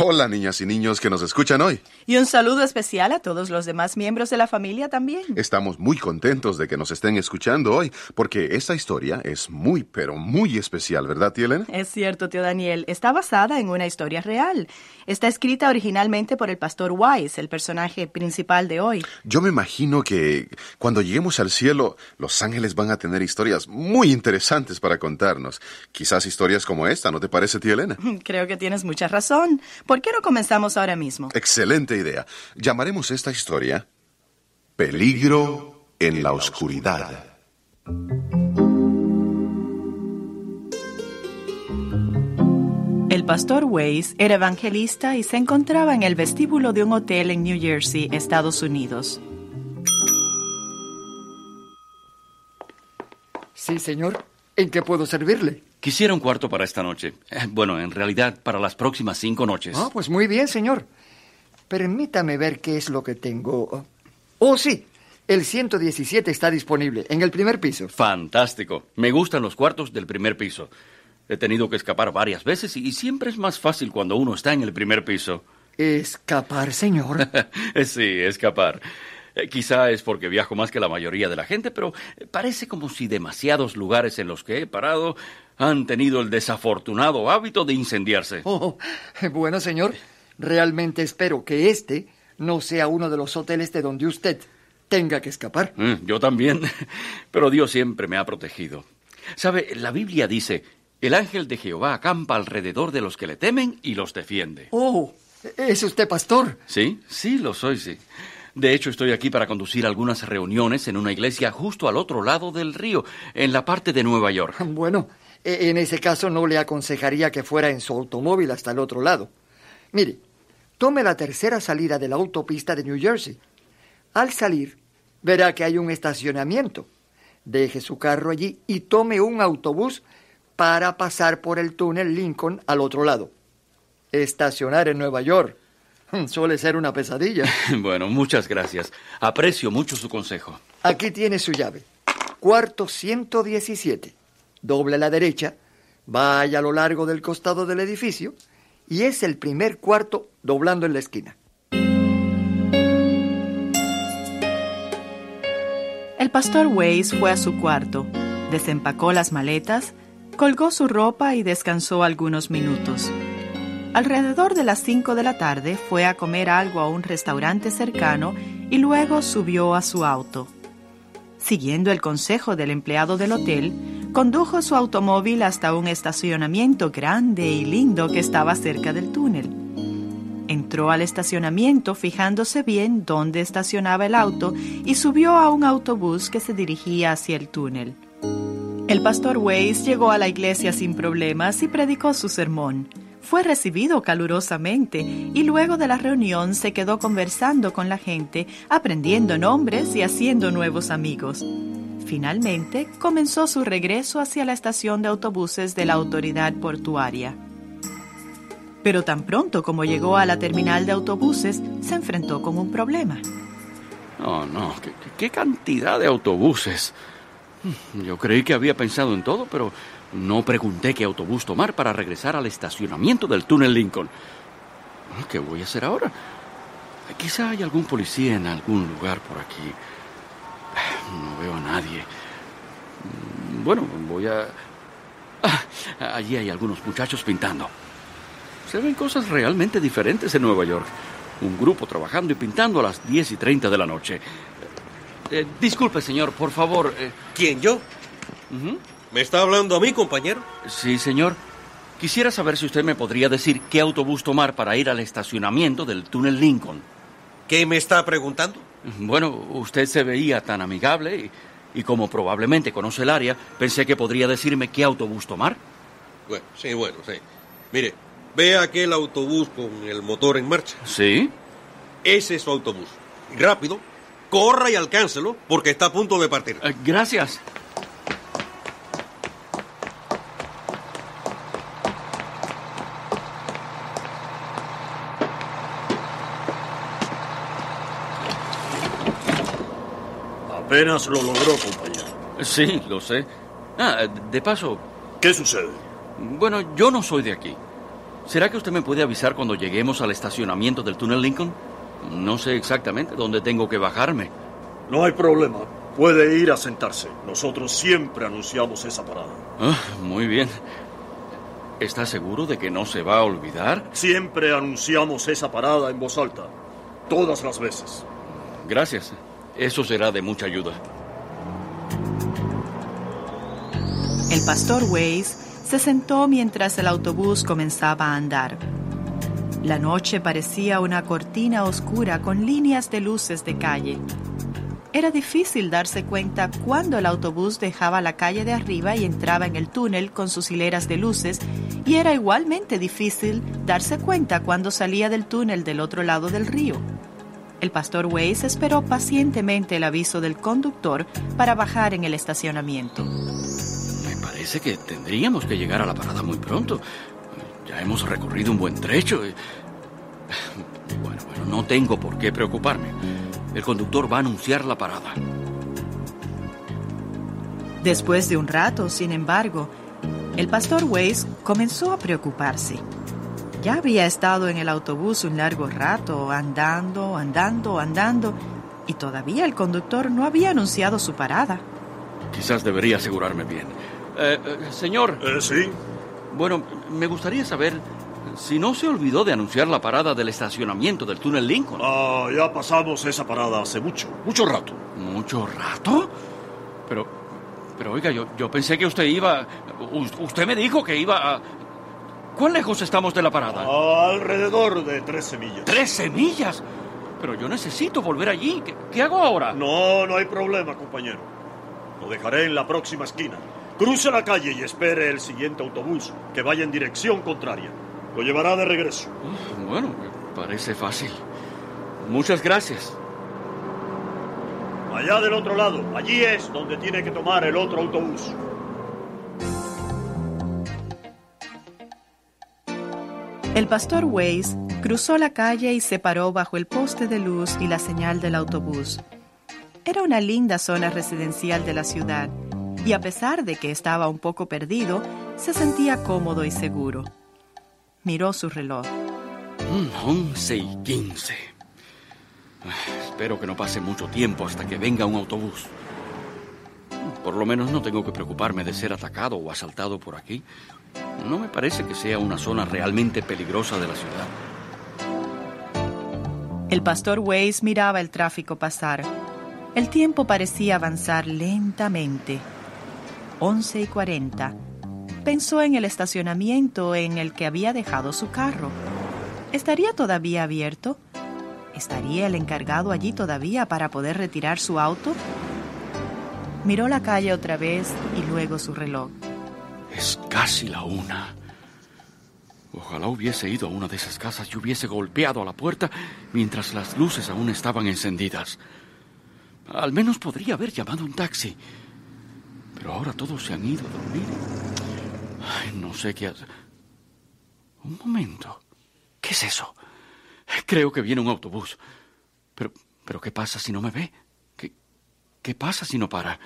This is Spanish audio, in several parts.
Hola niñas y niños que nos escuchan hoy. Y un saludo especial a todos los demás miembros de la familia también. Estamos muy contentos de que nos estén escuchando hoy, porque esta historia es muy, pero muy especial, ¿verdad, tía Elena? Es cierto, tío Daniel. Está basada en una historia real. Está escrita originalmente por el pastor Wise, el personaje principal de hoy. Yo me imagino que cuando lleguemos al cielo, los ángeles van a tener historias muy interesantes para contarnos. Quizás historias como esta, ¿no te parece, tía Elena? Creo que tienes mucha razón. ¿Por qué no comenzamos ahora mismo? Excelente idea. Llamaremos esta historia Peligro en la oscuridad. El pastor Weiss era evangelista y se encontraba en el vestíbulo de un hotel en New Jersey, Estados Unidos. Sí, señor. ¿En qué puedo servirle? Quisiera un cuarto para esta noche. Eh, Bueno, en realidad, para las próximas cinco noches. Ah, pues muy bien, señor. Permítame ver qué es lo que tengo. Oh, sí. El 117 está disponible, en el primer piso. Fantástico. Me gustan los cuartos del primer piso. He tenido que escapar varias veces y siempre es más fácil cuando uno está en el primer piso. ¿Escapar, señor? sí, escapar. Eh, Quizá es porque viajo más que la mayoría de la gente, pero parece como si demasiados lugares en los que he parado han tenido el desafortunado hábito de incendiarse. Oh, bueno, señor. Realmente espero que este no sea uno de los hoteles de donde usted tenga que escapar. Mm, Yo también, pero Dios siempre me ha protegido. Sabe, la Biblia dice, el ángel de Jehová acampa alrededor de los que le temen y los defiende. Oh, ¿es usted pastor? Sí, sí, lo soy, sí. De hecho, estoy aquí para conducir algunas reuniones en una iglesia justo al otro lado del río, en la parte de Nueva York. Bueno, e- en ese caso no le aconsejaría que fuera en su automóvil hasta el otro lado. Mire, tome la tercera salida de la autopista de New Jersey. Al salir, verá que hay un estacionamiento. Deje su carro allí y tome un autobús para pasar por el túnel Lincoln al otro lado. Estacionar en Nueva York suele ser una pesadilla. Bueno, muchas gracias. Aprecio mucho su consejo. Aquí tiene su llave. Cuarto 117. Doble a la derecha, vaya a lo largo del costado del edificio y es el primer cuarto doblando en la esquina. El pastor Weiss fue a su cuarto, desempacó las maletas, colgó su ropa y descansó algunos minutos. Alrededor de las 5 de la tarde fue a comer algo a un restaurante cercano y luego subió a su auto. Siguiendo el consejo del empleado del hotel, condujo su automóvil hasta un estacionamiento grande y lindo que estaba cerca del túnel. Entró al estacionamiento fijándose bien dónde estacionaba el auto y subió a un autobús que se dirigía hacia el túnel. El pastor Weiss llegó a la iglesia sin problemas y predicó su sermón. Fue recibido calurosamente y luego de la reunión se quedó conversando con la gente, aprendiendo nombres y haciendo nuevos amigos. Finalmente comenzó su regreso hacia la estación de autobuses de la autoridad portuaria. Pero tan pronto como llegó a la terminal de autobuses, se enfrentó con un problema. No, no, ¿qué, qué cantidad de autobuses? Yo creí que había pensado en todo, pero no pregunté qué autobús tomar para regresar al estacionamiento del túnel Lincoln. ¿Qué voy a hacer ahora? Quizá hay algún policía en algún lugar por aquí. No veo a nadie. Bueno, voy a... Ah, allí hay algunos muchachos pintando. Se ven cosas realmente diferentes en Nueva York. Un grupo trabajando y pintando a las 10 y 30 de la noche. Eh, disculpe, señor, por favor. eh, ¿Quién, yo? ¿Me está hablando a mí, compañero? Sí, señor. Quisiera saber si usted me podría decir qué autobús tomar para ir al estacionamiento del túnel Lincoln. ¿Qué me está preguntando? Bueno, usted se veía tan amigable y, y como probablemente conoce el área, pensé que podría decirme qué autobús tomar. Bueno, sí, bueno, sí. Mire, ve aquel autobús con el motor en marcha. ¿Sí? Ese es su autobús. Rápido, corra y alcáncelo porque está a punto de partir. Eh, gracias. Apenas lo logró, compañero. Sí, lo sé. Ah, de paso, ¿Qué sucede? bueno, yo no soy de aquí. ¿Será que usted me puede avisar cuando lleguemos al estacionamiento del túnel Lincoln? No sé exactamente dónde tengo que bajarme. No hay problema. Puede ir a sentarse. Nosotros siempre anunciamos esa parada. Ah, muy bien. ¿Está seguro de que no se va a olvidar? Siempre anunciamos esa parada en voz alta. Todas las veces. Gracias. Eso será de mucha ayuda. El pastor Weiss se sentó mientras el autobús comenzaba a andar. La noche parecía una cortina oscura con líneas de luces de calle. Era difícil darse cuenta cuando el autobús dejaba la calle de arriba y entraba en el túnel con sus hileras de luces, y era igualmente difícil darse cuenta cuando salía del túnel del otro lado del río. El pastor Weiss esperó pacientemente el aviso del conductor para bajar en el estacionamiento. Me parece que tendríamos que llegar a la parada muy pronto. Ya hemos recorrido un buen trecho. y- Bueno, bueno, no tengo por qué preocuparme. El conductor va a anunciar la parada. Después de un rato, sin embargo, el pastor Weiss comenzó a preocuparse. Ya había estado en el autobús un largo rato, andando, andando, andando, y todavía el conductor no había anunciado su parada. Quizás debería asegurarme bien. Eh, eh, señor, Eh, sí. bueno, me gustaría saber si no se olvidó de anunciar la parada del estacionamiento del túnel Lincoln. Ah, ya pasamos esa parada hace mucho, mucho rato. ¿Mucho rato? Pero, pero oiga, yo, yo pensé que usted iba... Usted me dijo que iba a... ¿Cuán lejos estamos de la parada? Alrededor de 13 millas. ¡Tres semillas! Pero yo necesito volver allí. ¿Qué, qué hago ahora? No, no hay problema, compañero. Lo dejaré en la próxima esquina. Cruce la calle y espere el siguiente autobús que vaya en dirección contraria. Lo llevará de regreso. Bueno, parece fácil. Muchas gracias. Allá del otro lado, allí es donde tiene que tomar el otro autobús. El pastor Weiss cruzó la calle y se paró bajo el poste de luz y la señal del autobús. Era una linda zona residencial de la ciudad, y a pesar de que estaba un poco perdido, se sentía cómodo y seguro. Miró su reloj. Mm, Once y quince. Espero que no pase mucho tiempo hasta que venga un autobús. Por lo menos no tengo que preocuparme de ser atacado o asaltado por aquí. No me parece que sea una zona realmente peligrosa de la ciudad. El pastor Weiss miraba el tráfico pasar. El tiempo parecía avanzar lentamente. Once y cuarenta. Pensó en el estacionamiento en el que había dejado su carro. ¿Estaría todavía abierto? ¿Estaría el encargado allí todavía para poder retirar su auto? Miró la calle otra vez y luego su reloj. Es casi la una. Ojalá hubiese ido a una de esas casas y hubiese golpeado a la puerta mientras las luces aún estaban encendidas. Al menos podría haber llamado un taxi. Pero ahora todos se han ido a dormir. Ay, no sé qué hacer. Un momento. ¿Qué es eso? Creo que viene un autobús. Pero, pero ¿qué pasa si no me ve? ¿Qué, qué pasa si no para?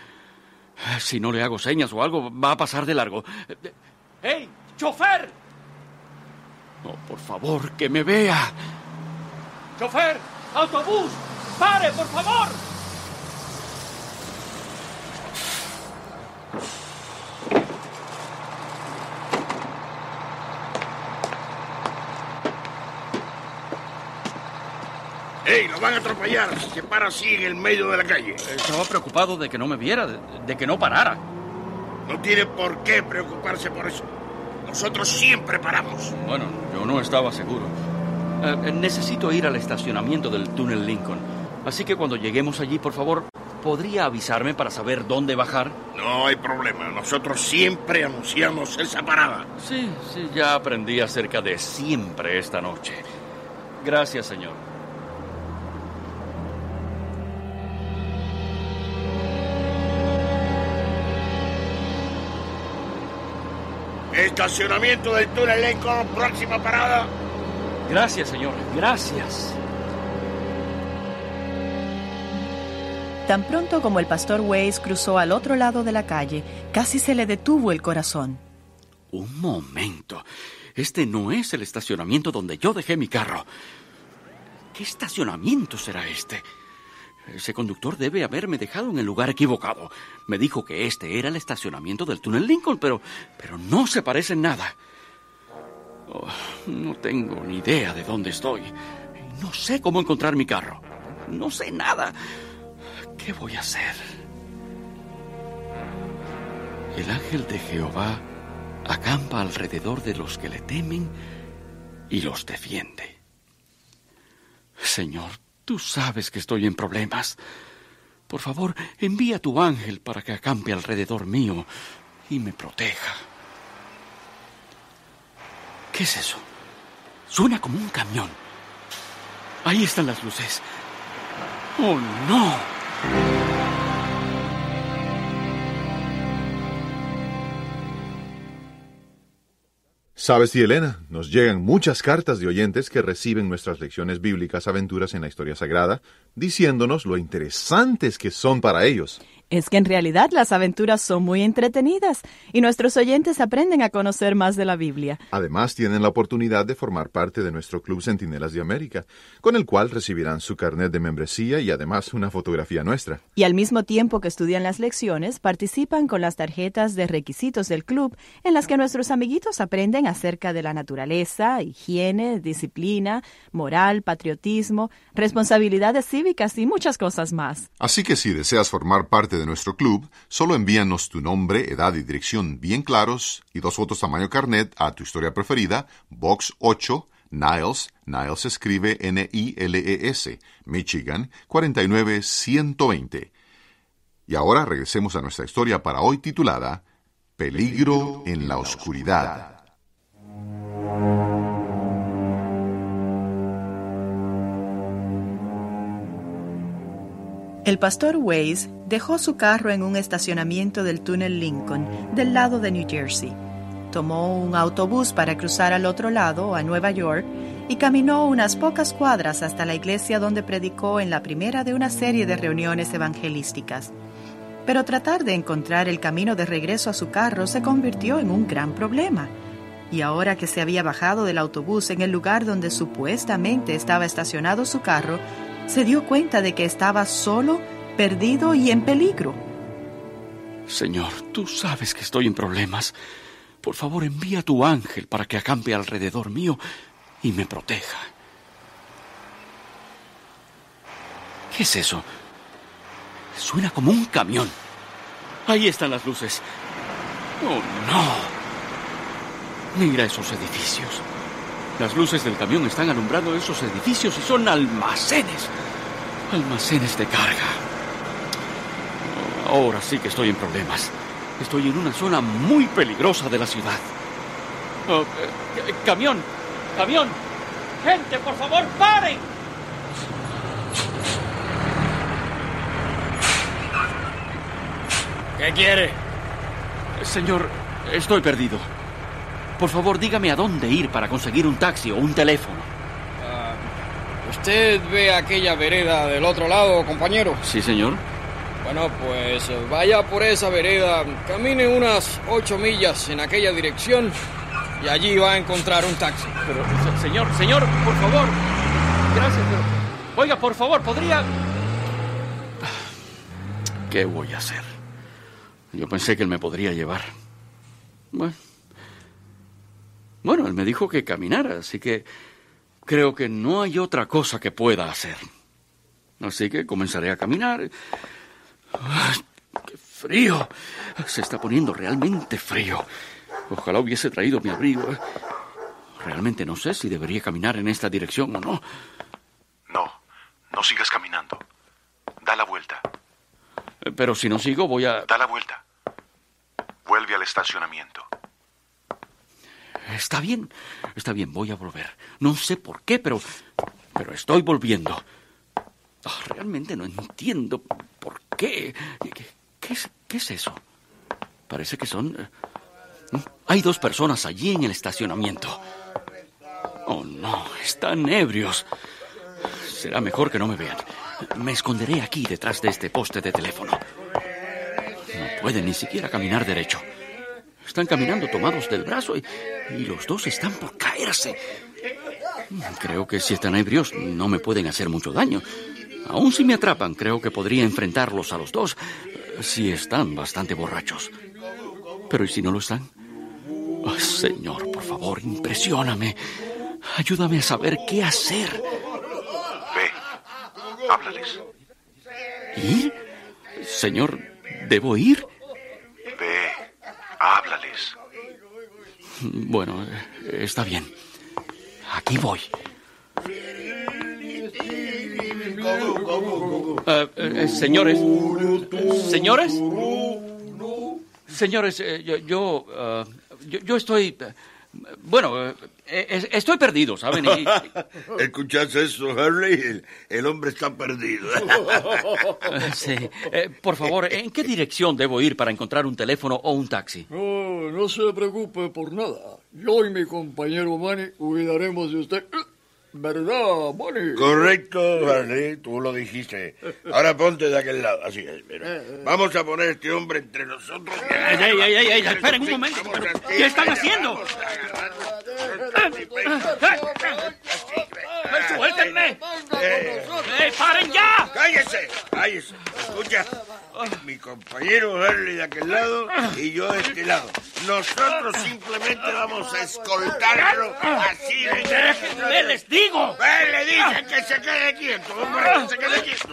Si no le hago señas o algo, va a pasar de largo. ¡Hey, chofer! No, por favor, que me vea. ¡Chofer! ¡Autobús! ¡Pare, por favor! ¡Ey, lo van a atropellar! Se para así en el medio de la calle. Estaba preocupado de que no me viera, de, de que no parara. No tiene por qué preocuparse por eso. Nosotros siempre paramos. Bueno, yo no estaba seguro. Eh, necesito ir al estacionamiento del túnel Lincoln. Así que cuando lleguemos allí, por favor, ¿podría avisarme para saber dónde bajar? No hay problema. Nosotros siempre anunciamos esa parada. Sí, sí, ya aprendí acerca de siempre esta noche. Gracias, señor. Estacionamiento del túnel Lincoln, próxima parada. Gracias, señor. Gracias. Tan pronto como el pastor Weiss cruzó al otro lado de la calle, casi se le detuvo el corazón. Un momento. Este no es el estacionamiento donde yo dejé mi carro. ¿Qué estacionamiento será este? Ese conductor debe haberme dejado en el lugar equivocado. Me dijo que este era el estacionamiento del túnel Lincoln, pero, pero no se parece en nada. Oh, no tengo ni idea de dónde estoy. No sé cómo encontrar mi carro. No sé nada. ¿Qué voy a hacer? El ángel de Jehová acampa alrededor de los que le temen y los defiende. Señor, tú sabes que estoy en problemas. Por favor, envía tu ángel para que acampe alrededor mío y me proteja. ¿Qué es eso? Suena como un camión. Ahí están las luces. ¡Oh, no! Sabes, y Elena, nos llegan muchas cartas de oyentes que reciben nuestras lecciones bíblicas aventuras en la historia sagrada, diciéndonos lo interesantes que son para ellos. Es que en realidad las aventuras son muy entretenidas y nuestros oyentes aprenden a conocer más de la Biblia. Además, tienen la oportunidad de formar parte de nuestro Club Centinelas de América, con el cual recibirán su carnet de membresía y además una fotografía nuestra. Y al mismo tiempo que estudian las lecciones, participan con las tarjetas de requisitos del club, en las que nuestros amiguitos aprenden acerca de la naturaleza, higiene, disciplina, moral, patriotismo, responsabilidades cívicas y muchas cosas más. Así que si deseas formar parte de nuestro club, solo envíanos tu nombre, edad y dirección bien claros y dos fotos tamaño carnet a tu historia preferida, Box 8, Niles, Niles escribe N-I-L-E-S, Michigan 49120. Y ahora regresemos a nuestra historia para hoy titulada Peligro en la oscuridad. El pastor Weiss dejó su carro en un estacionamiento del túnel Lincoln, del lado de New Jersey. Tomó un autobús para cruzar al otro lado, a Nueva York, y caminó unas pocas cuadras hasta la iglesia donde predicó en la primera de una serie de reuniones evangelísticas. Pero tratar de encontrar el camino de regreso a su carro se convirtió en un gran problema. Y ahora que se había bajado del autobús en el lugar donde supuestamente estaba estacionado su carro, se dio cuenta de que estaba solo, perdido y en peligro. Señor, tú sabes que estoy en problemas. Por favor, envía a tu ángel para que acampe alrededor mío y me proteja. ¿Qué es eso? Suena como un camión. Ahí están las luces. Oh, no. Mira esos edificios. Las luces del camión están alumbrando esos edificios y son almacenes. Almacenes de carga. Ahora sí que estoy en problemas. Estoy en una zona muy peligrosa de la ciudad. Oh, eh, camión, camión. Gente, por favor, paren. ¿Qué quiere? Señor, estoy perdido. Por favor, dígame a dónde ir para conseguir un taxi o un teléfono. Ah, ¿Usted ve aquella vereda del otro lado, compañero? Sí, señor. Bueno, pues vaya por esa vereda, camine unas ocho millas en aquella dirección y allí va a encontrar un taxi. Pero, señor, señor, por favor. Gracias, pero... Oiga, por favor, ¿podría...? ¿Qué voy a hacer? Yo pensé que él me podría llevar. Bueno, bueno, él me dijo que caminara, así que creo que no hay otra cosa que pueda hacer. Así que comenzaré a caminar. ¡Qué frío! Se está poniendo realmente frío. Ojalá hubiese traído mi abrigo. Realmente no sé si debería caminar en esta dirección o no. No, no sigas caminando. Da la vuelta. Pero si no sigo, voy a... Da la vuelta. Vuelve al estacionamiento. Está bien, está bien, voy a volver. No sé por qué, pero... Pero estoy volviendo. Ah, realmente no entiendo por qué. ¿Qué, es, ¿Qué es eso? Parece que son... eh, Hay dos personas allí en el estacionamiento. Oh, no, están ebrios. Será mejor que no me vean. Me esconderé aquí detrás de este poste de teléfono. No pueden ni siquiera caminar derecho. Están caminando tomados del brazo y, y los dos están por caerse. Creo que si están ebrios no me pueden hacer mucho daño. Aún si me atrapan, creo que podría enfrentarlos a los dos eh, si están bastante borrachos. Pero ¿y si no lo están? Oh, señor, por favor, impresióname. Ayúdame a saber qué hacer. Ve, háblales. ¿Ir? Señor, ¿debo ir? Ve, háblales. Bueno, está bien. Aquí voy. Eh, eh, señores. Señores. Señores, eh, yo, yo, yo estoy... bueno, eh, eh, estoy perdido, ¿saben? Y- ¿Escuchas eso, Harley? El, el hombre está perdido. Sí. Eh, por favor, ¿en qué dirección debo ir para encontrar un teléfono o un taxi? No, no se preocupe por nada. Yo y mi compañero Manny cuidaremos de usted. ¿Verdad, Manny? Correcto, Harley, tú lo dijiste. Ahora ponte de aquel lado, así es. mira. Vamos a poner a este hombre entre nosotros. ¡Ey, ey, ey, ey, esperen un momento! ¿Qué están haciendo? vamos ¡Suéltenme! Eh, ¡Eh, paren ya! ¡Cállese! ¡Cállese! Escucha, mi compañero Harley de aquel lado y yo de este lado. Nosotros simplemente vamos a escoltarlo así de... ¡Déjenme, les digo! ¡Ven, le dije que se quede quieto, hombre, que se quede quieto!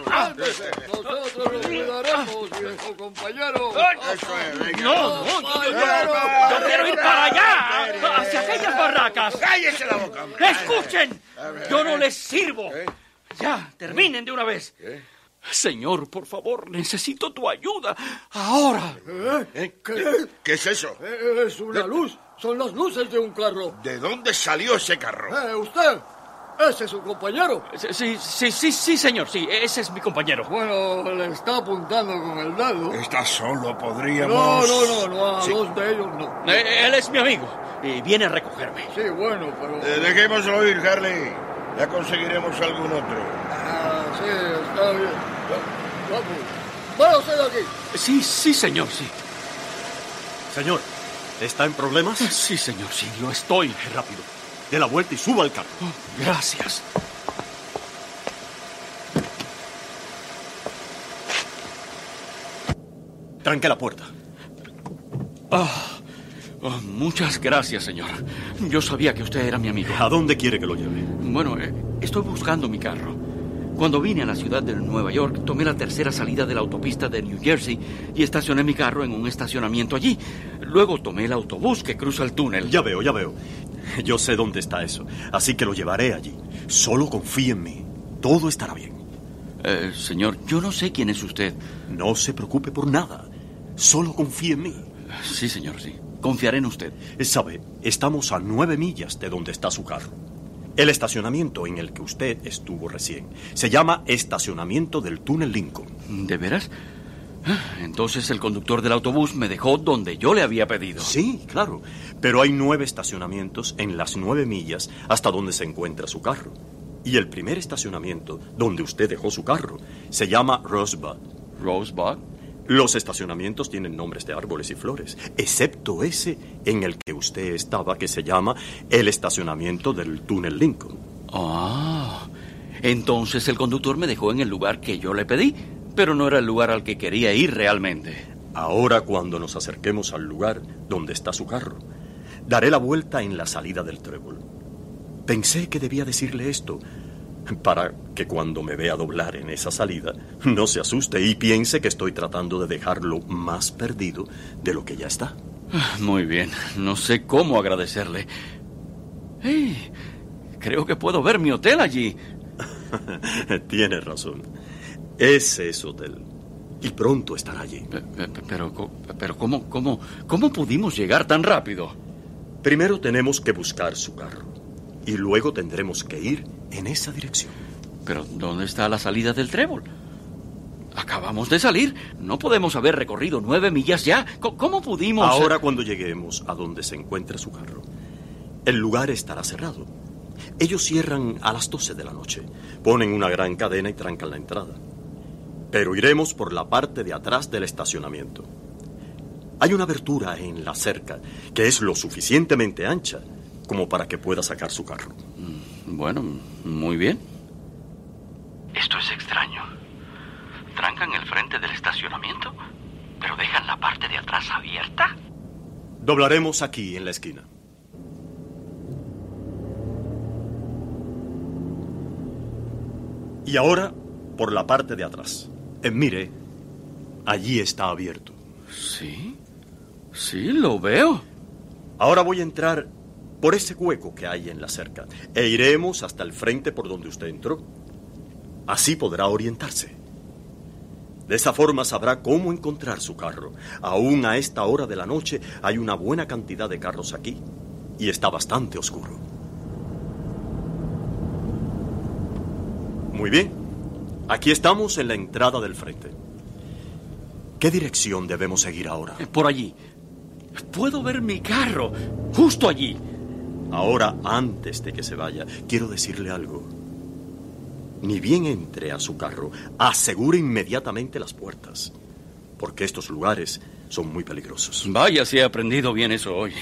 Nosotros lo cuidaremos, viejo compañero. Eso es, venga. ¡No, no! ¡Yo, yo- yo- yo quiero ir para allá! ¡Hacia aquellas barracas! ¡Cállese la boca, hombre! ¡Escuchen! ¡Yo no les sirvo! ¡Ya, terminen de una vez! Señor, por favor, necesito tu ayuda. ¡Ahora! ¿Eh? ¿Qué, qué es eso? Eh, Es una luz. Son las luces de un carro. ¿De dónde salió ese carro? Eh, ¿Usted? Ese es su compañero. Sí, sí, sí, sí, señor, sí, ese es mi compañero. Bueno, le está apuntando con el dedo. Está solo, No, podríamos... no, no, no, a Sí. dos de ellos no. Eh, él es mi amigo y viene a recogerme. Sí, bueno, pero... Eh, dejémoslo ir, Harley. Ya conseguiremos algún otro. Ah, sí, está bien. Vamos. De aquí. Sí, sí, señor, sí. Señor, ¿está en problemas? Sí, señor, sí, lo estoy. Rápido. Dé la vuelta y suba al carro. Gracias. Tranque la puerta. Ah, oh, muchas gracias, señor. Yo sabía que usted era mi amigo. ¿A dónde quiere que lo lleve? Bueno, eh, estoy buscando mi carro. Cuando vine a la ciudad de Nueva York, tomé la tercera salida de la autopista de New Jersey y estacioné mi carro en un estacionamiento allí. Luego tomé el autobús que cruza el túnel. Ya veo, ya veo. Yo sé dónde está eso, así que lo llevaré allí. Solo confíe en mí. Todo estará bien. Eh, señor, yo no sé quién es usted. No se preocupe por nada. Solo confíe en mí. Sí, señor, sí. Confiaré en usted. Sabe, estamos a nueve millas de donde está su carro. El estacionamiento en el que usted estuvo recién se llama Estacionamiento del Túnel Lincoln. ¿De veras? Ah, Entonces el conductor del autobús me dejó donde yo le había pedido. Sí, claro. Pero hay nueve estacionamientos en las nueve millas hasta donde se encuentra su carro. Y el primer estacionamiento donde usted dejó su carro se llama Rosebud. ¿Rosebud? Los estacionamientos tienen nombres de árboles y flores, excepto ese en el que usted estaba, que se llama el estacionamiento del túnel Lincoln. Ah, entonces el conductor me dejó en el lugar que yo le pedí, pero no era el lugar al que quería ir realmente. Ahora cuando nos acerquemos al lugar donde está su carro, daré la vuelta en la salida del trébol. Pensé que debía decirle esto para que cuando me vea doblar en esa salida no se asuste y piense que estoy tratando de dejarlo más perdido de lo que ya está. Muy bien, no sé cómo agradecerle. Hey, creo que puedo ver mi hotel allí. Tienes razón. Ese es hotel. Y pronto estará allí. Pero, pero, ¿cómo, cómo, ¿cómo pudimos llegar tan rápido? Primero tenemos que buscar su carro. Y luego tendremos que ir en esa dirección. Pero, ¿dónde está la salida del trébol? Acabamos de salir. No podemos haber recorrido nueve millas ya. ¿Cómo pudimos...? Ahora cuando lleguemos a donde se encuentra su carro, el lugar estará cerrado. Ellos cierran a las doce de la noche, ponen una gran cadena y trancan la entrada. Pero iremos por la parte de atrás del estacionamiento. Hay una abertura en la cerca que es lo suficientemente ancha como para que pueda sacar su carro. Mm, bueno, muy bien. Esto es extraño. Trancan el frente del estacionamiento, pero dejan la parte de atrás abierta. Doblaremos aquí en la esquina. Y ahora por la parte de atrás. En eh, mire, allí está abierto. Sí, sí, lo veo. Ahora voy a entrar por ese hueco que hay en la cerca e iremos hasta el frente por donde usted entró. Así podrá orientarse. De esa forma sabrá cómo encontrar su carro. Aún a esta hora de la noche hay una buena cantidad de carros aquí y está bastante oscuro. Muy bien. Aquí estamos en la entrada del frente. ¿Qué dirección debemos seguir ahora? Por allí. Puedo ver mi carro. Justo allí. Ahora, antes de que se vaya, quiero decirle algo. Ni bien entre a su carro, asegure inmediatamente las puertas, porque estos lugares son muy peligrosos. Vaya si he aprendido bien eso hoy.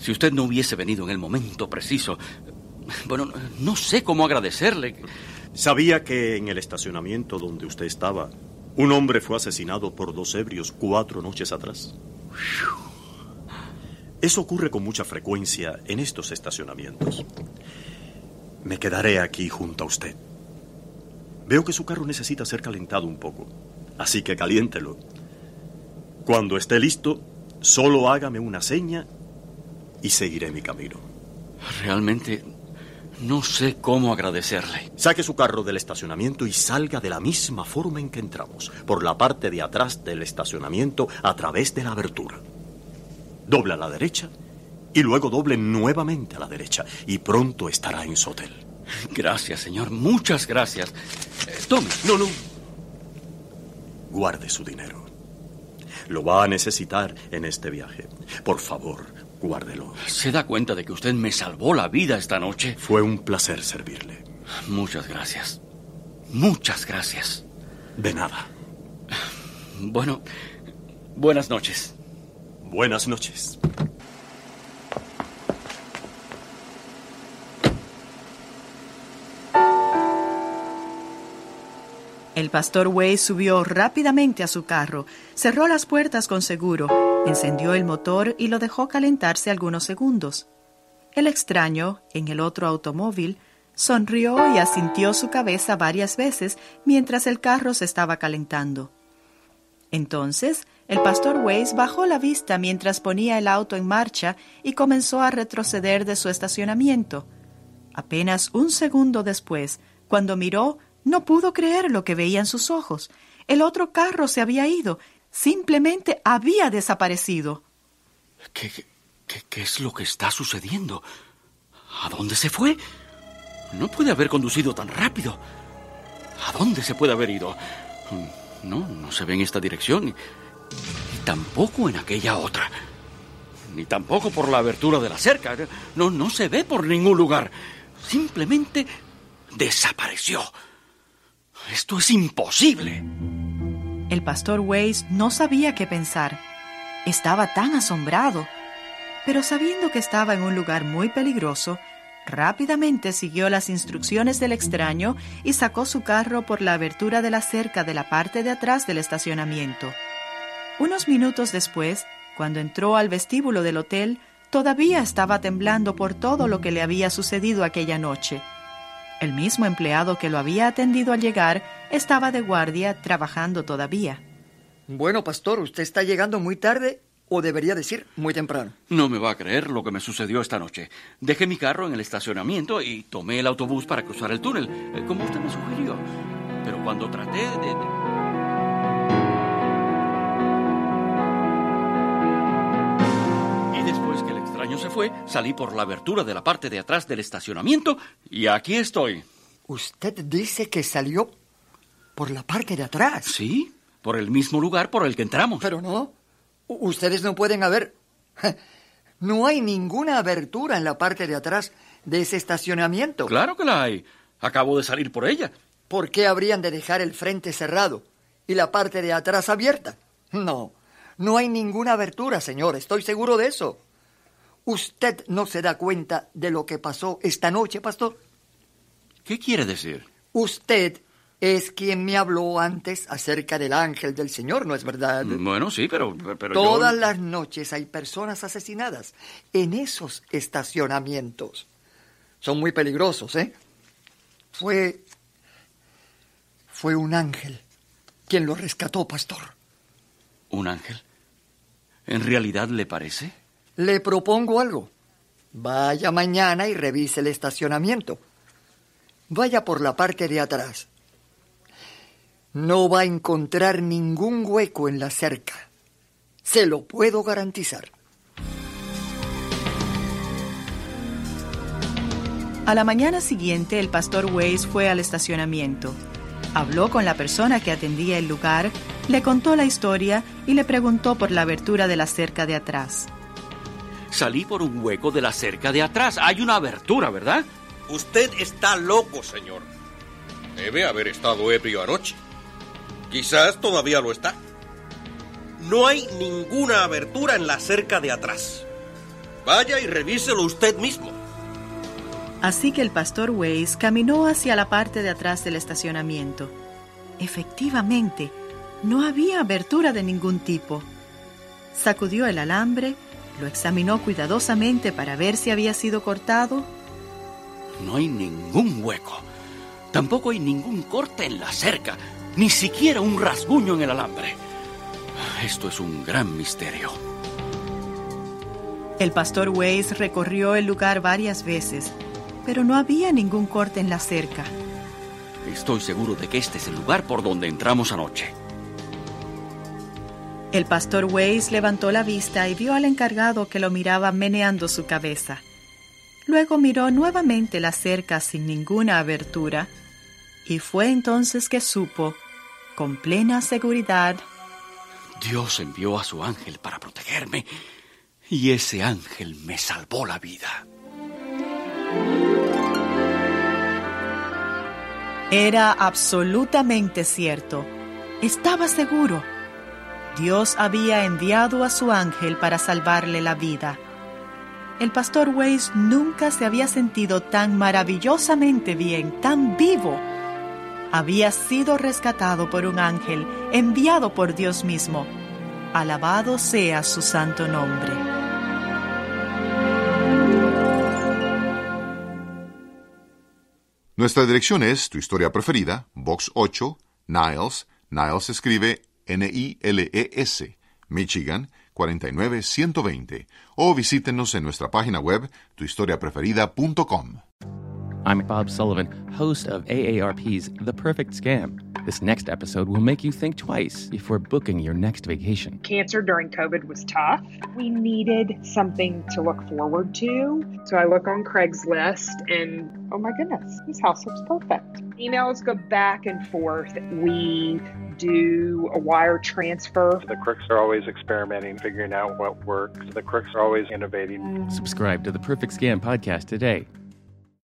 Si usted no hubiese venido en el momento preciso, bueno, no sé cómo agradecerle. ¿Sabía que en el estacionamiento donde usted estaba, un hombre fue asesinado por dos ebrios cuatro noches atrás? Eso ocurre con mucha frecuencia en estos estacionamientos. Me quedaré aquí junto a usted. Veo que su carro necesita ser calentado un poco, así que caliéntelo. Cuando esté listo, solo hágame una seña y seguiré mi camino. Realmente no sé cómo agradecerle. Saque su carro del estacionamiento y salga de la misma forma en que entramos, por la parte de atrás del estacionamiento a través de la abertura. Doble a la derecha y luego doble nuevamente a la derecha y pronto estará en su hotel. Gracias, señor. Muchas gracias. Eh, tome. No, no. Guarde su dinero. Lo va a necesitar en este viaje. Por favor, Guárdelo. ¿Se da cuenta de que usted me salvó la vida esta noche? Fue un placer servirle. Muchas gracias. Muchas gracias. De nada. Bueno, buenas noches. Buenas noches. El pastor Way subió rápidamente a su carro, cerró las puertas con seguro, encendió el motor y lo dejó calentarse algunos segundos. El extraño, en el otro automóvil, sonrió y asintió su cabeza varias veces mientras el carro se estaba calentando. Entonces, el pastor Weiss bajó la vista mientras ponía el auto en marcha y comenzó a retroceder de su estacionamiento. Apenas un segundo después, cuando miró, no pudo creer lo que veía en sus ojos. El otro carro se había ido. Simplemente había desaparecido. ¿Qué, qué, es lo que está sucediendo? ¿A dónde se fue? No puede haber conducido tan rápido. ¿A dónde se puede haber ido? No, no se ve en esta dirección. Y, tampoco en aquella otra. Ni tampoco por la abertura de la cerca. No, no se ve por ningún lugar. Simplemente desapareció. Esto es imposible. El pastor Weiss no sabía qué pensar. Estaba tan asombrado. Pero sabiendo que estaba en un lugar muy peligroso, rápidamente siguió las instrucciones del extraño y sacó su carro por la abertura de la cerca de la parte de atrás del estacionamiento. Unos minutos después, cuando entró al vestíbulo del hotel, todavía estaba temblando por todo lo que le había sucedido aquella noche. El mismo empleado que lo había atendido al llegar estaba de guardia trabajando todavía. Bueno, pastor, usted está llegando muy tarde o debería decir muy temprano. No me va a creer lo que me sucedió esta noche. Dejé mi carro en el estacionamiento y tomé el autobús para cruzar el túnel, eh, como usted me sugirió. Pero cuando traté de... Y después que el extraño se fue, salí por la abertura de la parte de atrás del estacionamiento y aquí estoy. ¿Usted dice que salió por la parte de atrás? Sí, por el mismo lugar por el que entramos. Pero no. Ustedes no pueden haber... No hay ninguna abertura en la parte de atrás de ese estacionamiento. Claro que la hay. Acabo de salir por ella. ¿Por qué habrían de dejar el frente cerrado y la parte de atrás abierta? No, no hay ninguna abertura, señor, estoy seguro de eso. ¿Usted no se da cuenta de lo que pasó esta noche, pastor? ¿Qué quiere decir? Usted es quien me habló antes acerca del ángel del Señor, ¿no es verdad? Bueno, sí, pero, pero yo- Todas las noches hay personas asesinadas en esos estacionamientos. Son muy peligrosos, ¿eh? Fue... Fue un ángel quien lo rescató, pastor. ¿Un ángel? ¿En realidad le parece? Le propongo algo. Vaya mañana y revise el estacionamiento. Vaya por la parte de atrás. No va a encontrar ningún hueco en la cerca. Se lo puedo garantizar. A la mañana siguiente, el pastor Weiss fue al estacionamiento. Habló con la persona que atendía el lugar, le contó la historia y le preguntó por la abertura de la cerca de atrás. Salí por un hueco de la cerca de atrás. Hay una abertura, ¿verdad? Usted está loco, señor. Debe haber estado ebrio anoche. Quizás todavía lo está. No hay ninguna abertura en la cerca de atrás. Vaya y revíselo usted mismo. Así que el pastor Weiss caminó hacia la parte de atrás del estacionamiento. Efectivamente, no había abertura de ningún tipo. Sacudió el alambre, lo examinó cuidadosamente para ver si había sido cortado. No hay ningún hueco. Tampoco hay ningún corte en la cerca. Ni siquiera un rasguño en el alambre. Esto es un gran misterio. El pastor Weiss recorrió el lugar varias veces, pero no había ningún corte en la cerca. Estoy seguro de que este es el lugar por donde entramos anoche. El pastor Weiss levantó la vista y vio al encargado que lo miraba meneando su cabeza. Luego miró nuevamente la cerca sin ninguna abertura y fue entonces que supo, con plena seguridad, Dios envió a su ángel para protegerme y ese ángel me salvó la vida. Era absolutamente cierto. Estaba seguro. Dios había enviado a su ángel para salvarle la vida. El pastor Weiss nunca se había sentido tan maravillosamente bien, tan vivo. Había sido rescatado por un ángel enviado por Dios mismo. Alabado sea su santo nombre. Nuestra dirección es Tu Historia Preferida, Box 8, Niles. Niles escribe N-I-L-E-S, Michigan 49120. O visítenos en nuestra página web tuhistoriapreferida.com. I'm Bob Sullivan, host of AARP's The Perfect Scam. This next episode will make you think twice before booking your next vacation. Cancer during COVID was tough. We needed something to look forward to. So I look on Craigslist and oh my goodness, this house looks perfect. Emails go back and forth. We do a wire transfer. The crooks are always experimenting, figuring out what works. The crooks are always innovating. Mm. Subscribe to the Perfect Scam podcast today.